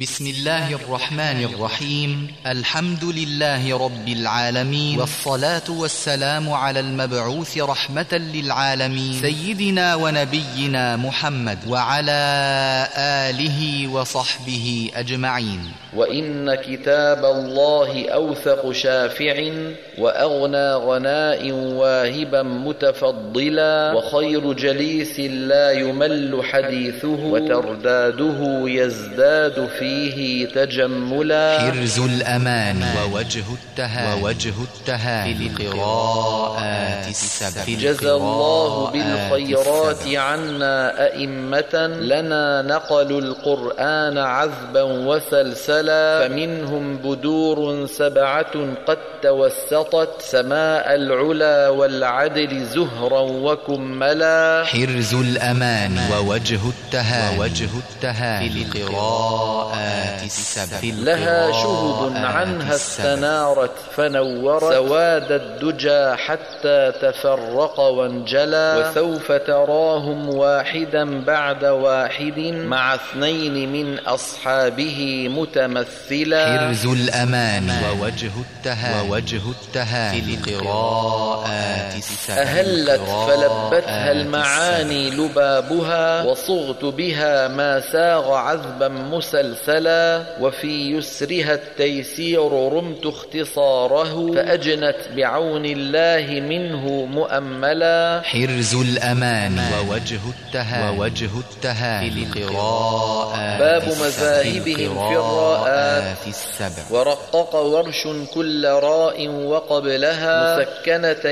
بسم الله الرحمن الرحيم. الحمد لله رب العالمين. والصلاة والسلام على المبعوث رحمة للعالمين. سيدنا ونبينا محمد وعلى آله وصحبه أجمعين. وإن كتاب الله أوثق شافع وأغنى غناء واهبا متفضلا وخير جليس لا يمل حديثه وترداده يزداد فيه تجملا. حرز الأمان. ووجه التهاني ووجه التهاني في القراءات السبع جزى الله بالخيرات عنا أئمة. لنا نقلوا القرآن عذبا وسلسلا. فمنهم بدور سبعة قد توسطت. سماء العلا والعدل زهرا وكملا. حرز الأمان. ووجه التهاني ووجه التهاني في القراءات السبع لها شهب عنها استنارت فنورت سواد الدجى حتى تفرق وانجلى وسوف تراهم واحدا بعد واحد مع اثنين من أصحابه متمثلا. حرز الأمان. ووجه التهاني. ووجه التهاني. في القراءات أهلت فلبتها المعاني لبابها وصغت بها ما ساغ عذبا مسلسلا وفي يسرها التيسير رمت اختصاره فأجنت بعون الله منه مؤملا حرز الأمان ووجه التهاني ووجه التهاني في القراءات باب. مذاهبهم في الراءات السبع ورقق ورش كل راء وقبلها مسكنة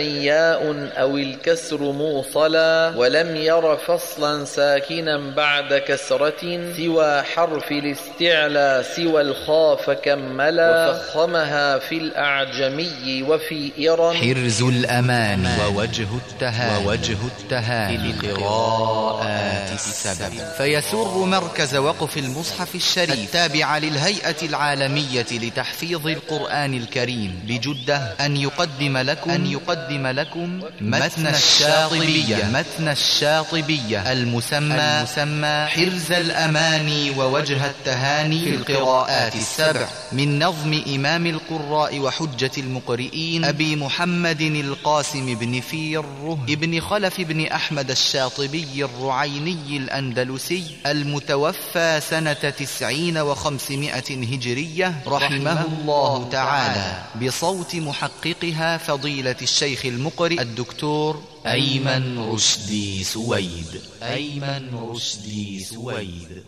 أو الكسر موصلا ولم ير فصلا ساكنا بعد كسرة سوى حرف الاستعلى سوى الخاء فكملا وفخمها في الأعجمي وفي إرم حرز الأمان ووجه التهاني ووجه التهاني في القراءات السبع فيسر مركز وقف المصحف الشريف التابع للهيئة العالمية لتحفيظ القرآن الكريم بجدة أن يقدم لكم أن يقدم لكم متن الشاطبية. متن الشاطبية. المسمى المسمى حرز الأماني ووجه التهاني في القراءات السبع. من نظم إمام القراء وحجة المقرئين أبي محمد القاسم بن فيره ابن خلف بن أحمد الشاطبي الرعيني الأندلسي المتوفى سنة تسعين وخمسمائة هجرية رحمه الله تعالى. بصوت محققها فضيلة الشيخ المقرئ الدكتور أيمن رشدي سويد. أيمن رشدي سويد.